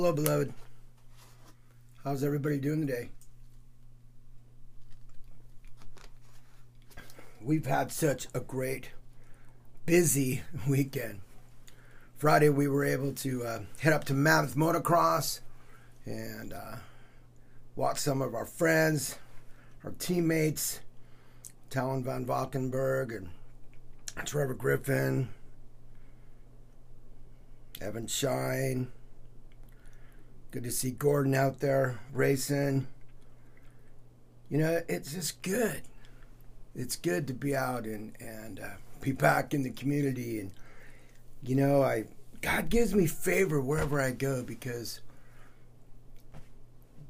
Hello, beloved. How's everybody doing today? We've had such a great, busy weekend. Friday, we were able to uh, head up to Mammoth Motocross and uh, watch some of our friends, our teammates, Talon Van Valkenburg and Trevor Griffin, Evan Shine. Good to see Gordon out there racing. You know, it's just good. It's good to be out and and uh, be back in the community. And you know, I God gives me favor wherever I go because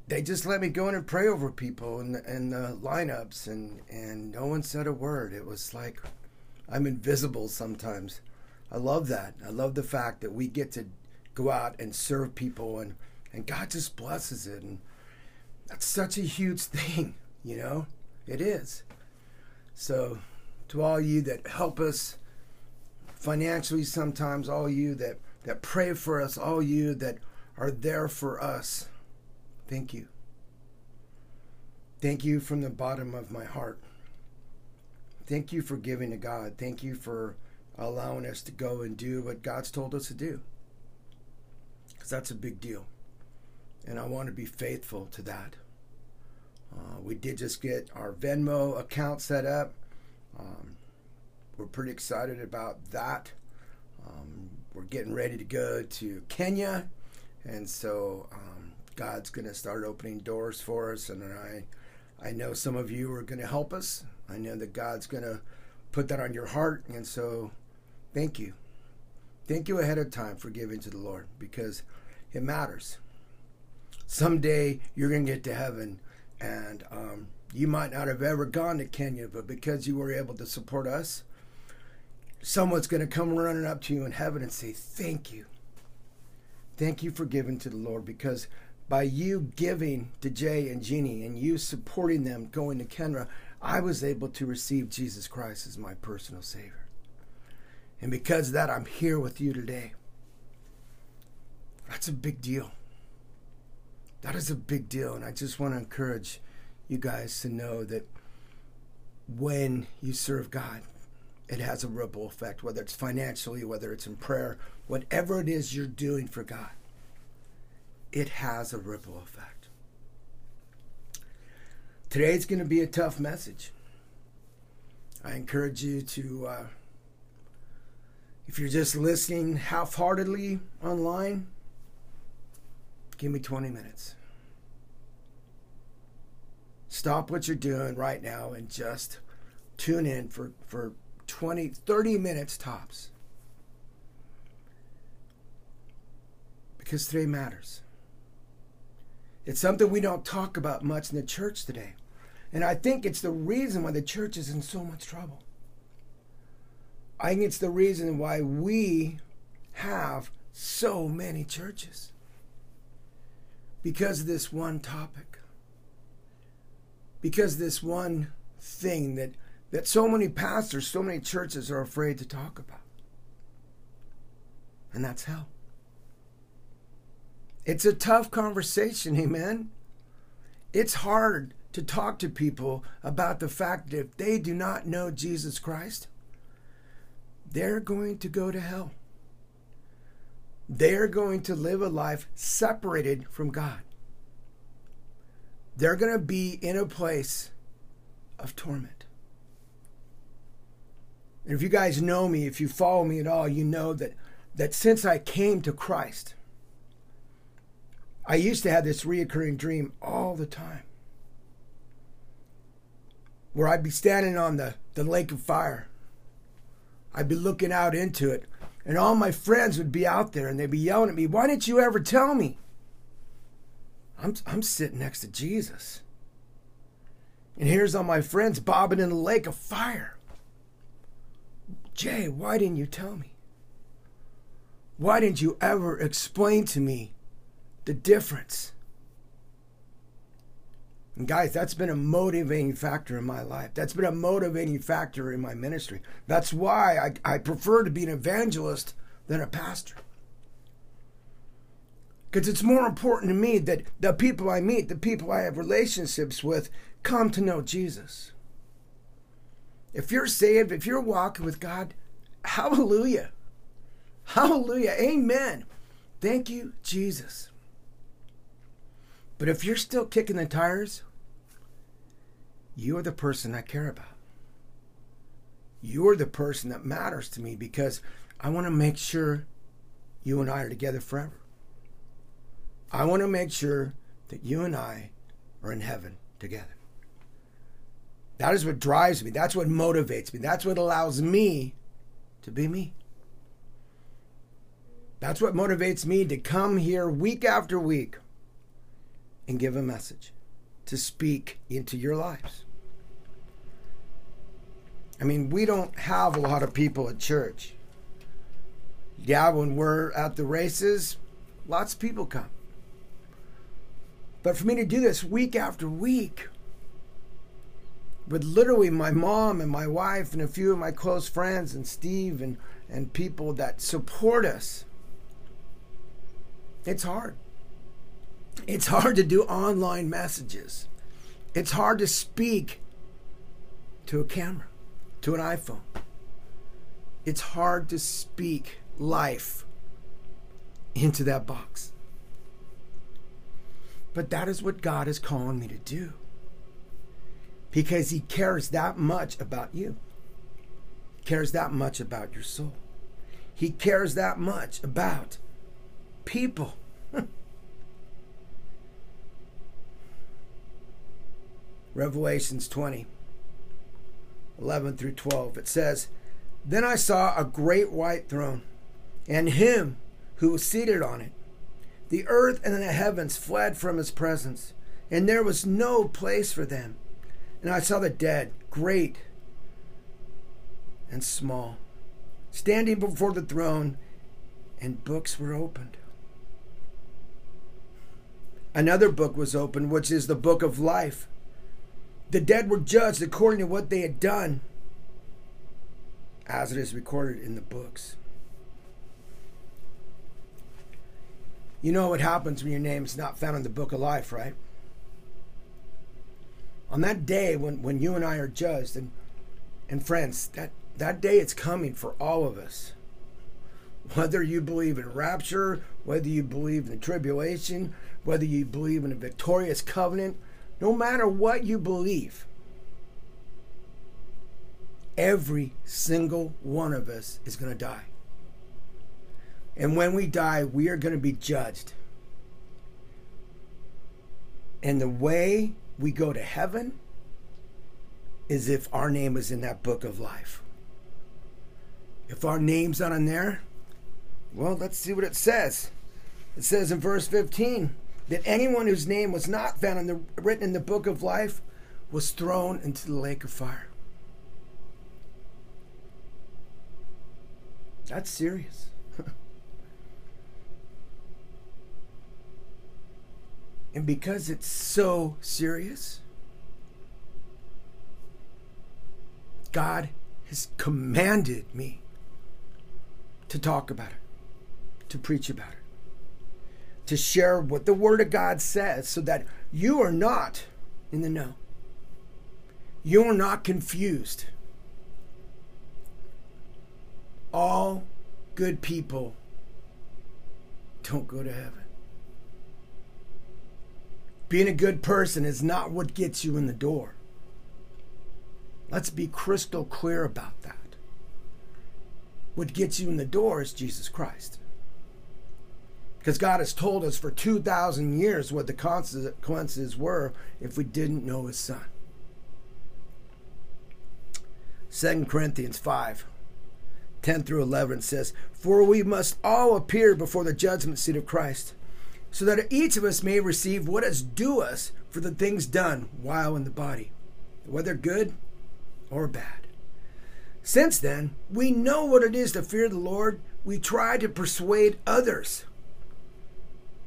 they just let me go in and pray over people and and the lineups and and no one said a word. It was like I'm invisible sometimes. I love that. I love the fact that we get to go out and serve people and and God just blesses it and that's such a huge thing, you know? It is. So to all you that help us financially sometimes, all you that that pray for us, all you that are there for us. Thank you. Thank you from the bottom of my heart. Thank you for giving to God. Thank you for allowing us to go and do what God's told us to do. Because that's a big deal. And I want to be faithful to that. Uh, we did just get our Venmo account set up. Um, we're pretty excited about that. Um, we're getting ready to go to Kenya. And so um, God's going to start opening doors for us. And I, I know some of you are going to help us. I know that God's going to put that on your heart. And so thank you. Thank you ahead of time for giving to the Lord because it matters. Someday you're going to get to heaven and um, you might not have ever gone to Kenya, but because you were able to support us, someone's going to come running up to you in heaven and say, Thank you. Thank you for giving to the Lord because by you giving to Jay and Jeannie and you supporting them going to Kenya, I was able to receive Jesus Christ as my personal Savior. And because of that, I'm here with you today. That's a big deal. That is a big deal. And I just want to encourage you guys to know that when you serve God, it has a ripple effect, whether it's financially, whether it's in prayer, whatever it is you're doing for God, it has a ripple effect. Today's going to be a tough message. I encourage you to, uh, if you're just listening half heartedly online, give me 20 minutes. Stop what you're doing right now and just tune in for, for 20, 30 minutes tops. Because today matters. It's something we don't talk about much in the church today. And I think it's the reason why the church is in so much trouble. I think it's the reason why we have so many churches. Because this one topic. Because this one thing that, that so many pastors, so many churches are afraid to talk about. And that's hell. It's a tough conversation, amen? It's hard to talk to people about the fact that if they do not know Jesus Christ, they're going to go to hell. They're going to live a life separated from God. They're going to be in a place of torment. And if you guys know me, if you follow me at all, you know that, that since I came to Christ, I used to have this reoccurring dream all the time where I'd be standing on the, the lake of fire. I'd be looking out into it, and all my friends would be out there and they'd be yelling at me, Why didn't you ever tell me? I'm, I'm sitting next to Jesus. And here's all my friends bobbing in the lake of fire. Jay, why didn't you tell me? Why didn't you ever explain to me the difference? And guys, that's been a motivating factor in my life. That's been a motivating factor in my ministry. That's why I, I prefer to be an evangelist than a pastor. Because it's more important to me that the people I meet, the people I have relationships with, come to know Jesus. If you're saved, if you're walking with God, hallelujah. Hallelujah. Amen. Thank you, Jesus. But if you're still kicking the tires, you're the person I care about. You're the person that matters to me because I want to make sure you and I are together forever. I want to make sure that you and I are in heaven together. That is what drives me. That's what motivates me. That's what allows me to be me. That's what motivates me to come here week after week and give a message, to speak into your lives. I mean, we don't have a lot of people at church. Yeah, when we're at the races, lots of people come. But for me to do this week after week, with literally my mom and my wife and a few of my close friends and Steve and, and people that support us, it's hard. It's hard to do online messages. It's hard to speak to a camera, to an iPhone. It's hard to speak life into that box. But that is what God is calling me to do. Because He cares that much about you, he cares that much about your soul, He cares that much about people. Revelations 20, 11 through 12. It says, Then I saw a great white throne, and him who was seated on it the earth and the heavens fled from his presence, and there was no place for them. And I saw the dead, great and small, standing before the throne, and books were opened. Another book was opened, which is the book of life. The dead were judged according to what they had done, as it is recorded in the books. You know what happens when your name is not found in the book of life, right? On that day when, when you and I are judged, and, and friends, that, that day it's coming for all of us. Whether you believe in rapture, whether you believe in the tribulation, whether you believe in a victorious covenant, no matter what you believe, every single one of us is going to die. And when we die, we are going to be judged. And the way we go to heaven is if our name is in that book of life. If our name's not in there, well, let's see what it says. It says in verse 15 that anyone whose name was not found in the, written in the book of life was thrown into the lake of fire. That's serious. And because it's so serious, God has commanded me to talk about it, to preach about it, to share what the Word of God says so that you are not in the know. You are not confused. All good people don't go to heaven. Being a good person is not what gets you in the door. Let's be crystal clear about that. What gets you in the door is Jesus Christ. Because God has told us for 2,000 years what the consequences were if we didn't know His Son. 2 Corinthians 5 10 through 11 says, For we must all appear before the judgment seat of Christ so that each of us may receive what is due us for the things done while in the body, whether good or bad. Since then, we know what it is to fear the Lord. We try to persuade others.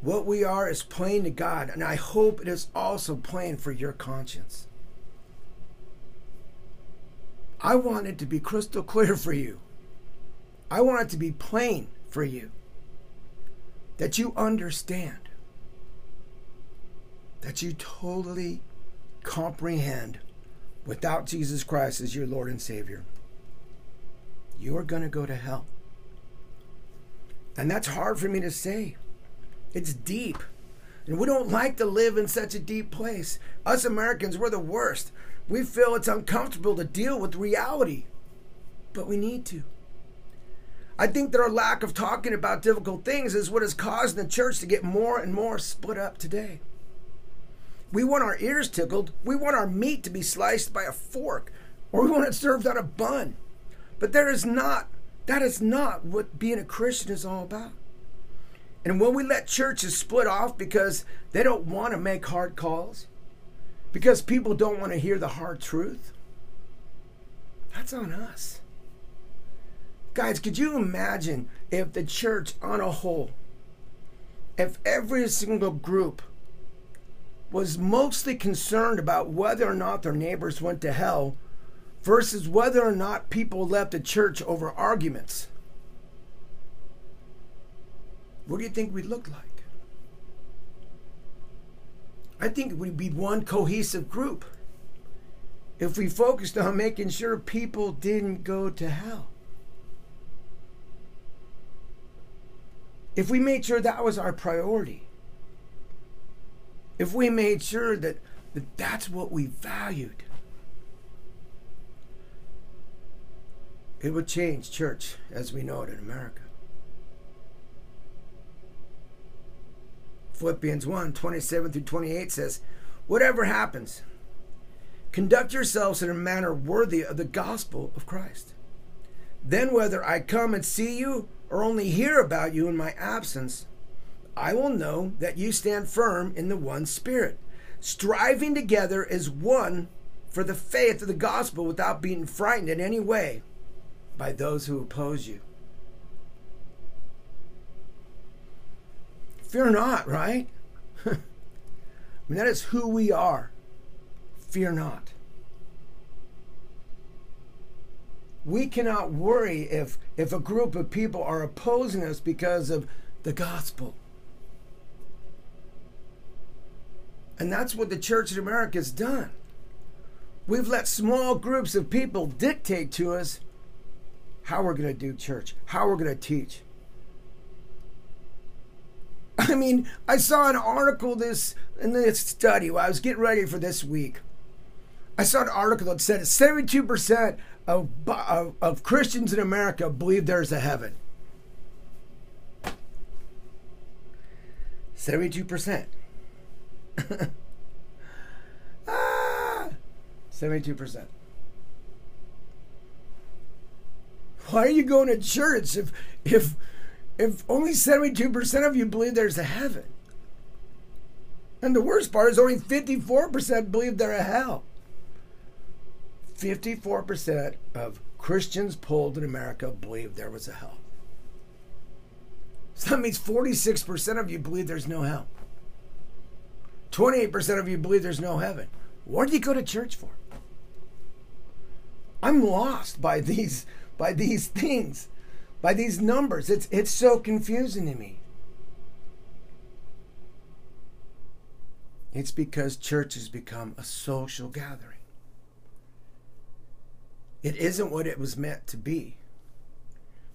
What we are is plain to God, and I hope it is also plain for your conscience. I want it to be crystal clear for you. I want it to be plain for you that you understand that you totally comprehend without Jesus Christ as your Lord and Savior, you are going to go to hell. And that's hard for me to say. It's deep. And we don't like to live in such a deep place. Us Americans, we're the worst. We feel it's uncomfortable to deal with reality, but we need to. I think that our lack of talking about difficult things is what is causing the church to get more and more split up today. We want our ears tickled. We want our meat to be sliced by a fork, or we want it served on a bun. But there is not, that is not what being a Christian is all about. And when we let churches split off because they don't want to make hard calls, because people don't want to hear the hard truth, that's on us. Guys, could you imagine if the church on a whole, if every single group was mostly concerned about whether or not their neighbors went to hell versus whether or not people left the church over arguments? What do you think we'd look like? I think we'd be one cohesive group if we focused on making sure people didn't go to hell. If we made sure that was our priority, if we made sure that, that that's what we valued, it would change church as we know it in America. Philippians 1 27 through 28 says, Whatever happens, conduct yourselves in a manner worthy of the gospel of Christ. Then, whether I come and see you or only hear about you in my absence, I will know that you stand firm in the one Spirit, striving together as one for the faith of the gospel without being frightened in any way by those who oppose you. Fear not, right? I mean, that is who we are. Fear not. We cannot worry if, if a group of people are opposing us because of the gospel. And that's what the church in America has done. We've let small groups of people dictate to us how we're going to do church, how we're going to teach. I mean, I saw an article this in this study while I was getting ready for this week. I saw an article that said 72% of, of, of Christians in America believe there's a heaven. 72%. ah, 72%. Why are you going to church if if if only 72% of you believe there's a heaven? And the worst part is only 54% believe there's a hell. 54% of Christians polled in America believe there was a hell. So that means 46% of you believe there's no hell. 28% of you believe there's no heaven. What do you go to church for? I'm lost by these by these things by these numbers. It's, it's so confusing to me. It's because church has become a social gathering. It isn't what it was meant to be.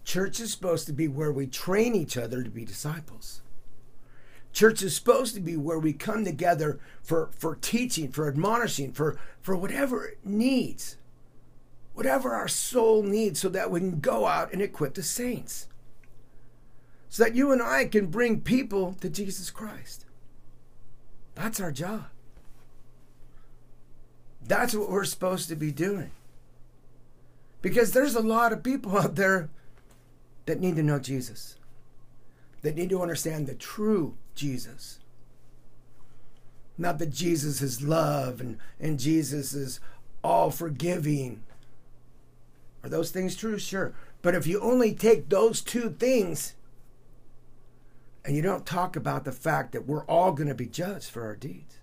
Church is supposed to be where we train each other to be disciples. Church is supposed to be where we come together for, for teaching, for admonishing, for, for whatever it needs whatever our soul needs so that we can go out and equip the saints. So that you and I can bring people to Jesus Christ. That's our job. That's what we're supposed to be doing. Because there's a lot of people out there that need to know Jesus, that need to understand the true Jesus. Not that Jesus is love and, and Jesus is all forgiving are those things true? Sure. But if you only take those two things and you don't talk about the fact that we're all going to be judged for our deeds,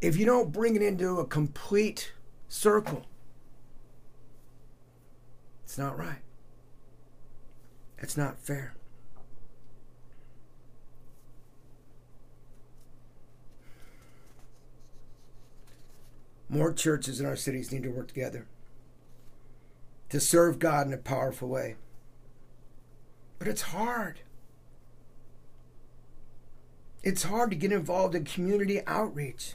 if you don't bring it into a complete circle, it's not right. It's not fair. More churches in our cities need to work together to serve God in a powerful way. But it's hard. It's hard to get involved in community outreach.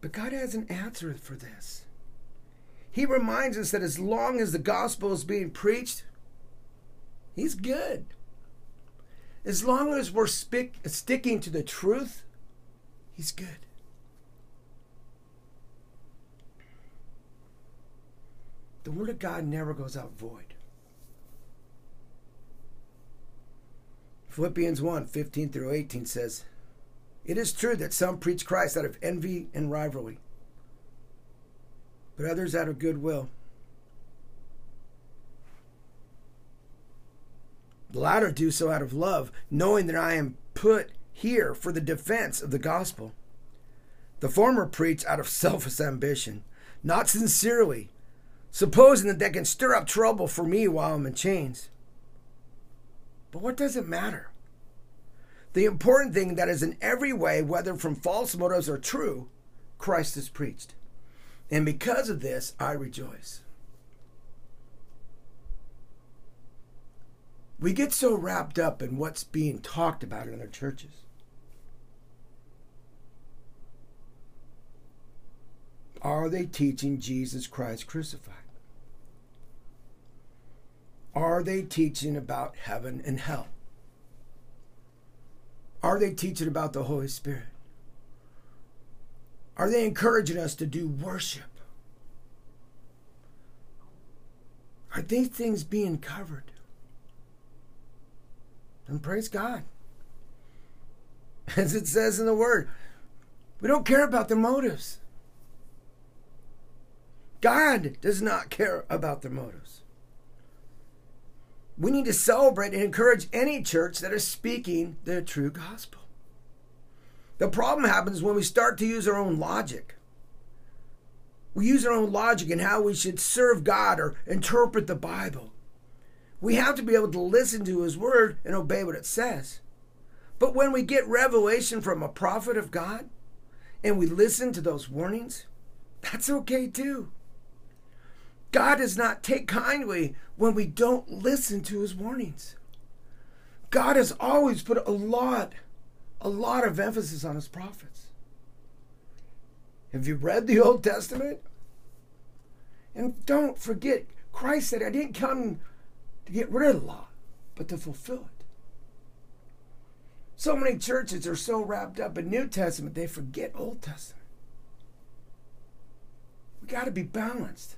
But God has an answer for this. He reminds us that as long as the gospel is being preached, He's good. As long as we're sticking to the truth, He's good. The Word of God never goes out void. Philippians 1 15 through 18 says, It is true that some preach Christ out of envy and rivalry, but others out of goodwill. The latter do so out of love, knowing that I am put here for the defense of the gospel. The former preach out of selfish ambition, not sincerely, supposing that they can stir up trouble for me while I'm in chains. But what does it matter? The important thing that is in every way, whether from false motives or true, Christ is preached. And because of this, I rejoice. We get so wrapped up in what's being talked about in other churches. Are they teaching Jesus Christ crucified? Are they teaching about heaven and hell? Are they teaching about the Holy Spirit? Are they encouraging us to do worship? Are these things being covered? And praise God. As it says in the Word, we don't care about their motives. God does not care about their motives. We need to celebrate and encourage any church that is speaking the true gospel. The problem happens when we start to use our own logic. We use our own logic in how we should serve God or interpret the Bible. We have to be able to listen to His Word and obey what it says. But when we get revelation from a prophet of God and we listen to those warnings, that's okay too. God does not take kindly when we don't listen to his warnings. God has always put a lot, a lot of emphasis on his prophets. Have you read the Old Testament? And don't forget, Christ said, I didn't come to get rid of the law, but to fulfill it. So many churches are so wrapped up in New Testament, they forget Old Testament. We got to be balanced.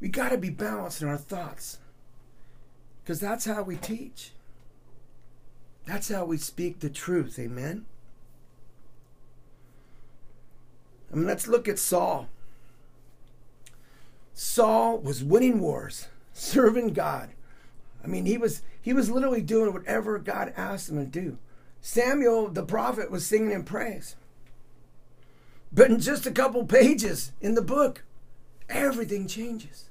We got to be balanced in our thoughts because that's how we teach. That's how we speak the truth. Amen. I mean, let's look at Saul. Saul was winning wars, serving God. I mean, he was he was literally doing whatever God asked him to do. Samuel, the prophet, was singing in praise. But in just a couple pages in the book, everything changes.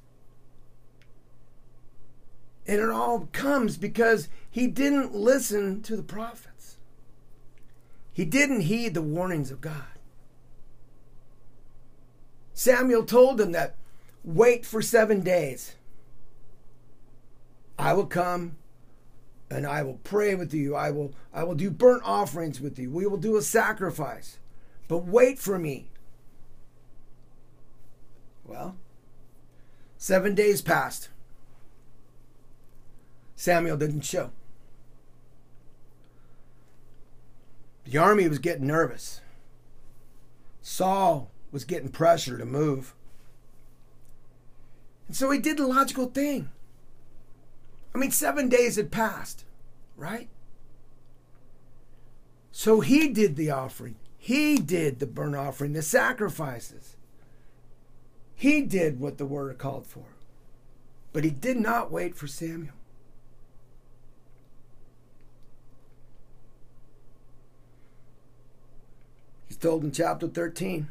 And it all comes because he didn't listen to the prophets. He didn't heed the warnings of God. Samuel told him that wait for seven days. I will come and I will pray with you. I will I will do burnt offerings with you. We will do a sacrifice. But wait for me. Well, 7 days passed. Samuel didn't show. The army was getting nervous. Saul was getting pressure to move. And so he did the logical thing. I mean, seven days had passed, right? So he did the offering. He did the burnt offering, the sacrifices. He did what the word called for. But he did not wait for Samuel. He's told in chapter 13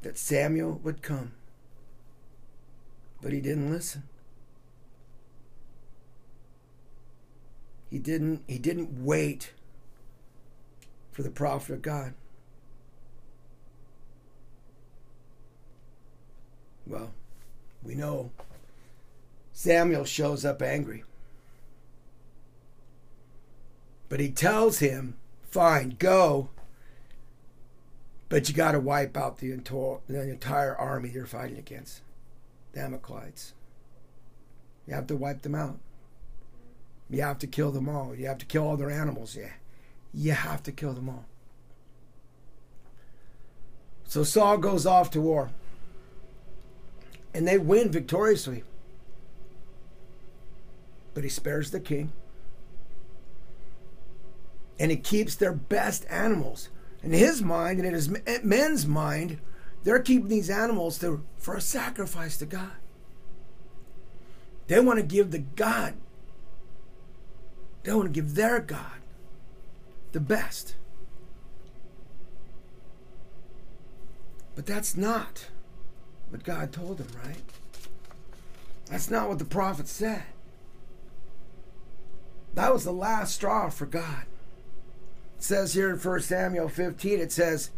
that Samuel would come, but he didn't listen. He didn't he didn't wait for the prophet of God. Well, we know Samuel shows up angry. But he tells him, fine, go, but you got to wipe out the entire, army you're fighting against, the Amalekites. You have to wipe them out. You have to kill them all. You have to kill all their animals. Yeah. You have to kill them all. So Saul goes off to war. And they win victoriously. But he spares the king. And he keeps their best animals. In his mind and in his men's mind, they're keeping these animals to, for a sacrifice to God. They want to give the God, they want to give their God the best. But that's not what God told him, right? That's not what the prophet said. That was the last straw for God. It says here in 1 Samuel 15, it says,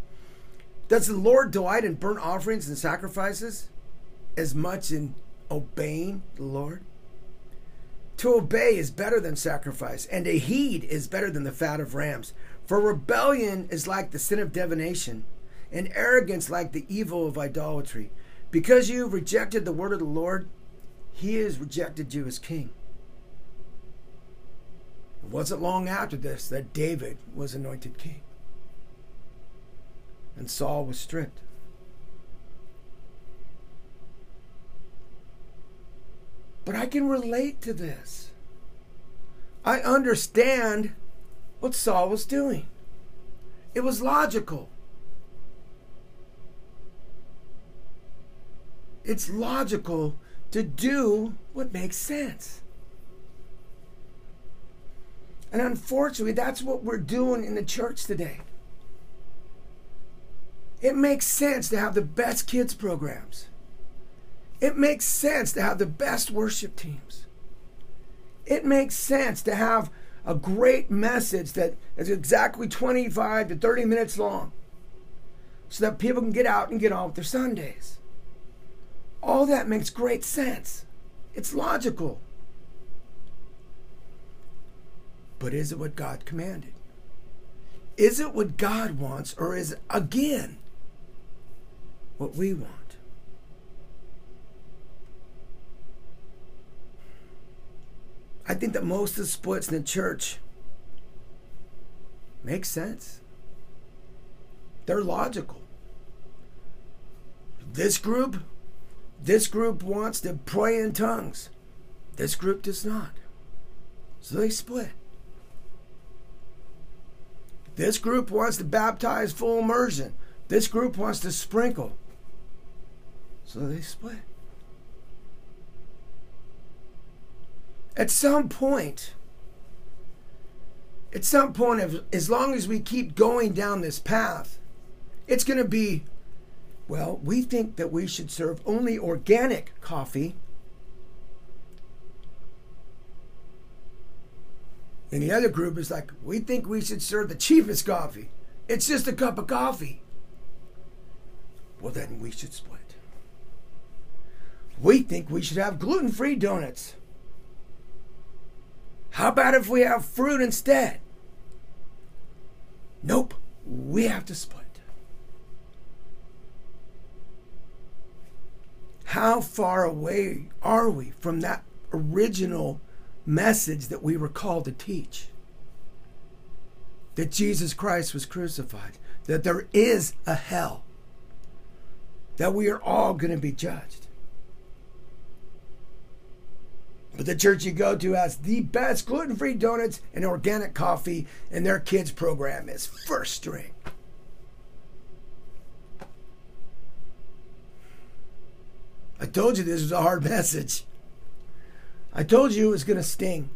Does the Lord delight in burnt offerings and sacrifices as much in obeying the Lord? To obey is better than sacrifice, and to heed is better than the fat of rams. For rebellion is like the sin of divination, and arrogance like the evil of idolatry. Because you rejected the word of the Lord, he has rejected you as king. It wasn't long after this that David was anointed king. And Saul was stripped. But I can relate to this. I understand what Saul was doing. It was logical. It's logical to do what makes sense. And unfortunately, that's what we're doing in the church today. It makes sense to have the best kids programs. It makes sense to have the best worship teams. It makes sense to have a great message that is exactly 25 to 30 minutes long so that people can get out and get on with their Sundays. All that makes great sense. It's logical. But is it what God commanded? Is it what God wants, or is it again what we want? I think that most of the splits in the church make sense. They're logical. This group, this group wants to pray in tongues. This group does not. So they split. This group wants to baptize full immersion. This group wants to sprinkle. So they split. At some point, at some point, as long as we keep going down this path, it's going to be, well, we think that we should serve only organic coffee. And the other group is like, we think we should serve the cheapest coffee. It's just a cup of coffee. Well, then we should split. We think we should have gluten free donuts. How about if we have fruit instead? Nope, we have to split. How far away are we from that original message that we were called to teach? That Jesus Christ was crucified, that there is a hell, that we are all going to be judged. But the church you go to has the best gluten free donuts and organic coffee, and their kids' program is first string. I told you this was a hard message. I told you it was going to sting.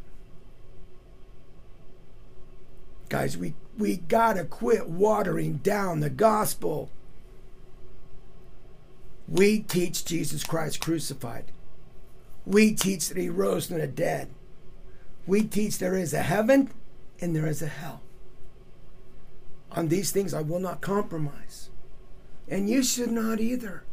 Guys, we, we got to quit watering down the gospel. We teach Jesus Christ crucified. We teach that he rose from the dead. We teach there is a heaven and there is a hell. On these things I will not compromise. And you should not either.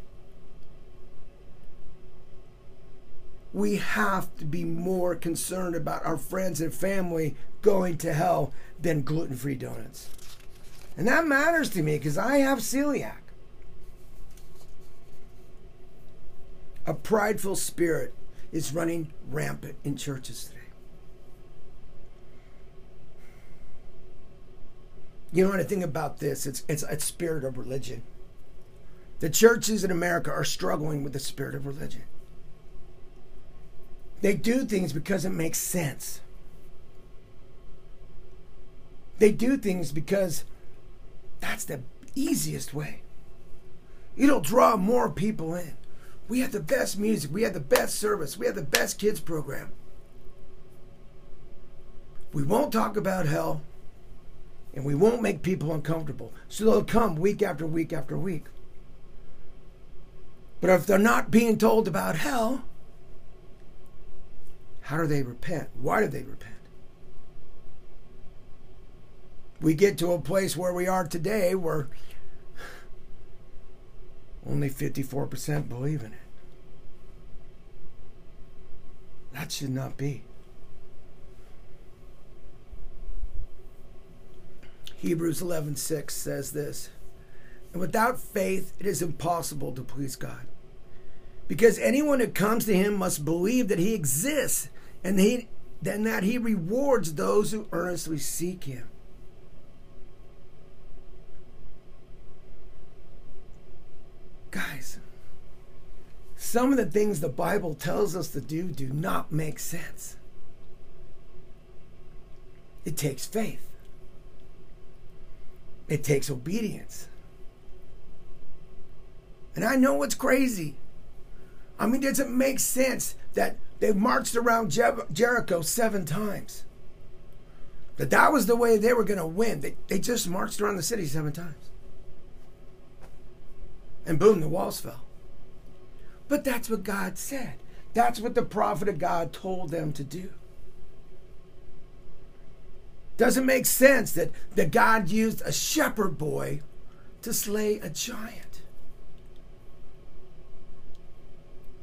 We have to be more concerned about our friends and family going to hell than gluten free donuts. And that matters to me because I have celiac. A prideful spirit is running rampant in churches today. You know what I think about this? It's it's a spirit of religion. The churches in America are struggling with the spirit of religion. They do things because it makes sense. They do things because that's the easiest way. It'll draw more people in. We have the best music. We have the best service. We have the best kids program. We won't talk about hell and we won't make people uncomfortable. So they'll come week after week after week. But if they're not being told about hell, how do they repent? Why do they repent? We get to a place where we are today where only 54% believe in it. That should not be. Hebrews 11:6 says this. And without faith it is impossible to please God. Because anyone who comes to him must believe that he exists and he then that he rewards those who earnestly seek him. Guys, some of the things the Bible tells us to do do not make sense. It takes faith. It takes obedience. And I know it's crazy. I mean, does it make sense that they marched around Jer- Jericho seven times? That that was the way they were going to win. They, they just marched around the city seven times. And boom, the walls fell. But that's what God said. That's what the prophet of God told them to do. Doesn't make sense that, that God used a shepherd boy to slay a giant.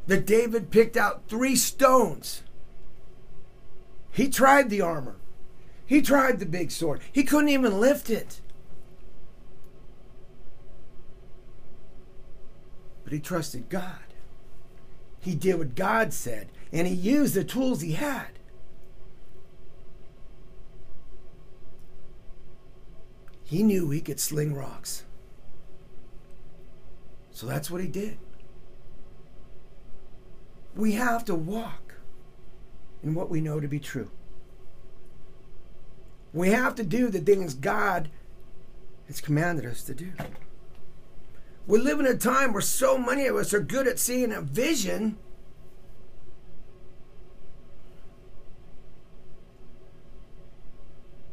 That David picked out three stones. He tried the armor. He tried the big sword. He couldn't even lift it. But he trusted God. He did what God said, and he used the tools he had. He knew he could sling rocks. So that's what he did. We have to walk in what we know to be true. We have to do the things God has commanded us to do. We live in a time where so many of us are good at seeing a vision.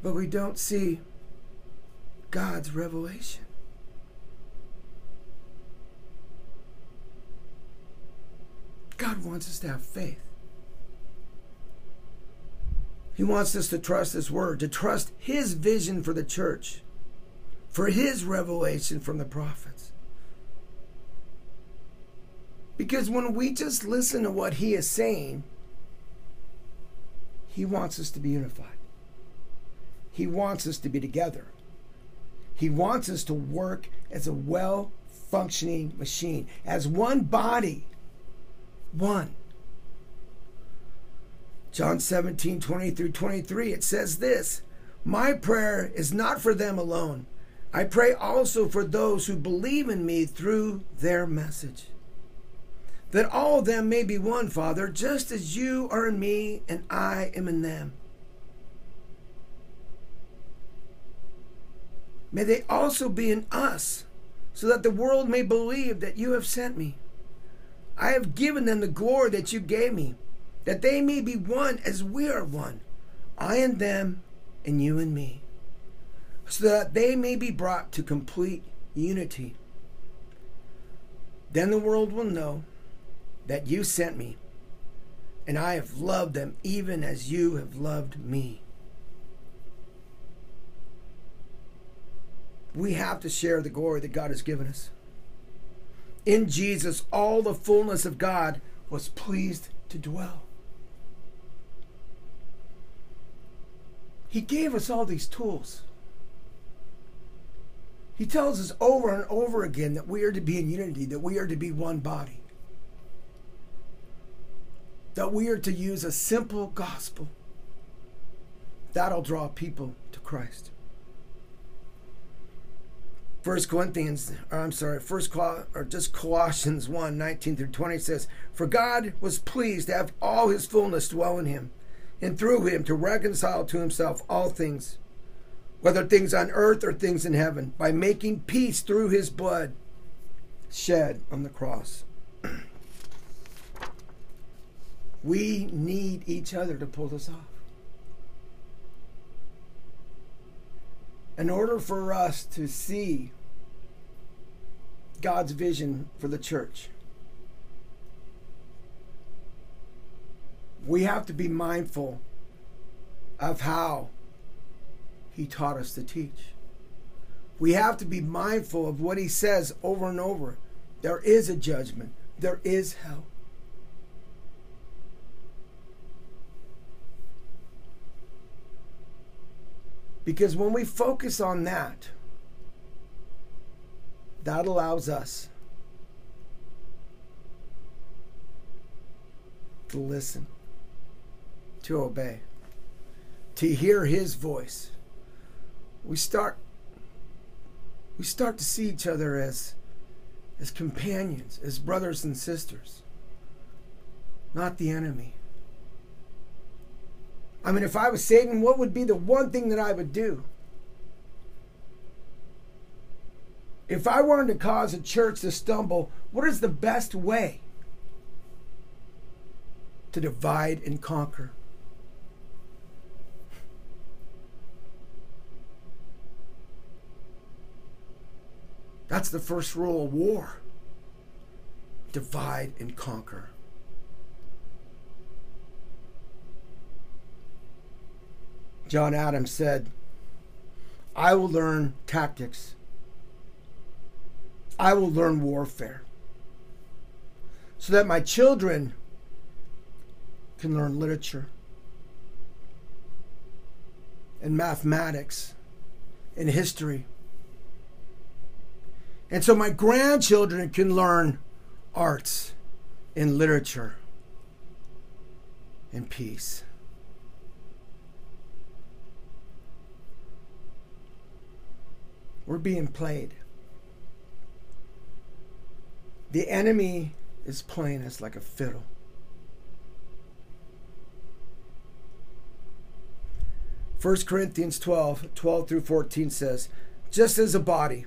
But we don't see God's revelation. God wants us to have faith. He wants us to trust His Word, to trust His vision for the church, for His revelation from the prophets. Because when we just listen to what He is saying, He wants us to be unified. He wants us to be together. He wants us to work as a well functioning machine, as one body. One. John 17, 20 through 23, it says this My prayer is not for them alone. I pray also for those who believe in me through their message. That all of them may be one, Father, just as you are in me and I am in them May they also be in us, so that the world may believe that you have sent me. I have given them the glory that you gave me, that they may be one as we are one, I and them, and you and me, so that they may be brought to complete unity. Then the world will know that you sent me, and I have loved them even as you have loved me. we have to share the glory that God has given us. In Jesus, all the fullness of God was pleased to dwell. He gave us all these tools. He tells us over and over again that we are to be in unity, that we are to be one body, that we are to use a simple gospel that'll draw people to Christ. First Corinthians, or I'm sorry, First or just Colossians 1, 19 through 20 says, For God was pleased to have all his fullness dwell in him, and through him to reconcile to himself all things, whether things on earth or things in heaven, by making peace through his blood shed on the cross. We need each other to pull this off. in order for us to see God's vision for the church, we have to be mindful of how He taught us to teach. We have to be mindful of what He says over and over. There is a judgment, there is hell. Because when we focus on that, that allows us to listen, to obey, to hear his voice. We start we start to see each other as as companions, as brothers and sisters, not the enemy. I mean, if I was Satan, what would be the one thing that I would do? If I wanted to cause a church to stumble, what is the best way to divide and conquer? That's the first rule of war divide and conquer. John Adams said, I will learn tactics. I will learn warfare so that my children can learn literature and mathematics and history. And so my grandchildren can learn arts and literature and peace. We're being played. The enemy is playing us like a fiddle. First Corinthians 12, 12 through 14 says, Just as a body,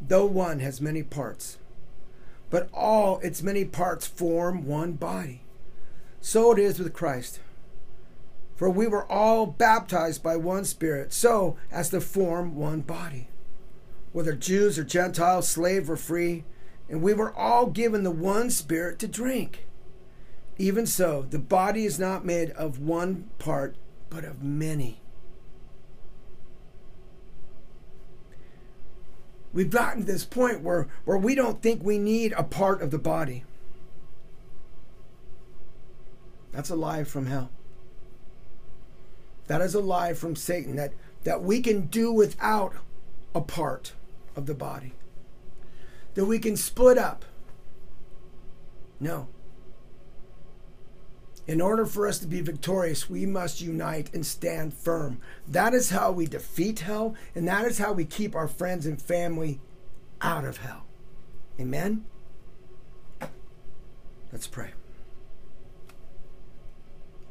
though one has many parts, but all its many parts form one body, so it is with Christ. For we were all baptized by one Spirit, so as to form one body, whether Jews or Gentiles, slave or free, and we were all given the one Spirit to drink. Even so, the body is not made of one part, but of many. We've gotten to this point where, where we don't think we need a part of the body. That's a lie from hell. That is a lie from Satan that, that we can do without a part of the body, that we can split up. No. In order for us to be victorious, we must unite and stand firm. That is how we defeat hell, and that is how we keep our friends and family out of hell. Amen? Let's pray.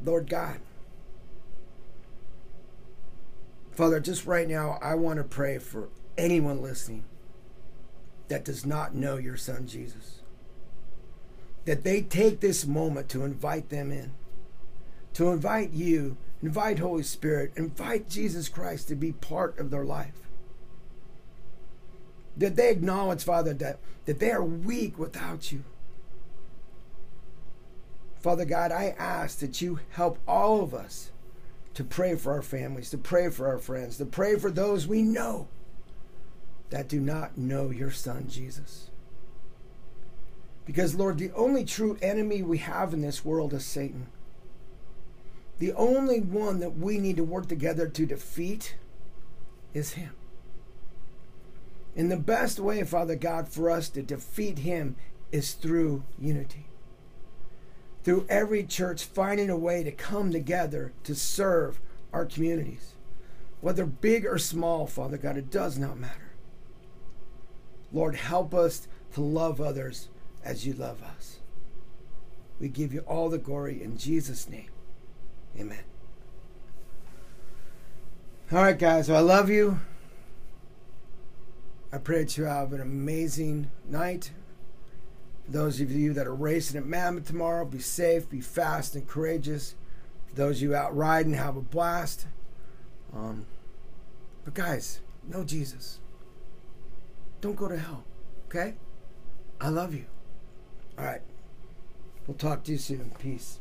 Lord God, Father, just right now, I want to pray for anyone listening that does not know your son Jesus. That they take this moment to invite them in, to invite you, invite Holy Spirit, invite Jesus Christ to be part of their life. That they acknowledge, Father, that, that they are weak without you. Father God, I ask that you help all of us to pray for our families, to pray for our friends, to pray for those we know that do not know your Son, Jesus. Because, Lord, the only true enemy we have in this world is Satan. The only one that we need to work together to defeat is him. And the best way, Father God, for us to defeat him is through unity. Through every church finding a way to come together to serve our communities. Whether big or small, Father God, it does not matter. Lord, help us to love others as you love us. We give you all the glory in Jesus' name. Amen. All right, guys. Well, I love you. I pray that you have an amazing night. Those of you that are racing at Mammoth tomorrow, be safe, be fast, and courageous. Those of you out riding, have a blast. Um, but guys, know Jesus. Don't go to hell. Okay? I love you. All right. We'll talk to you soon. Peace.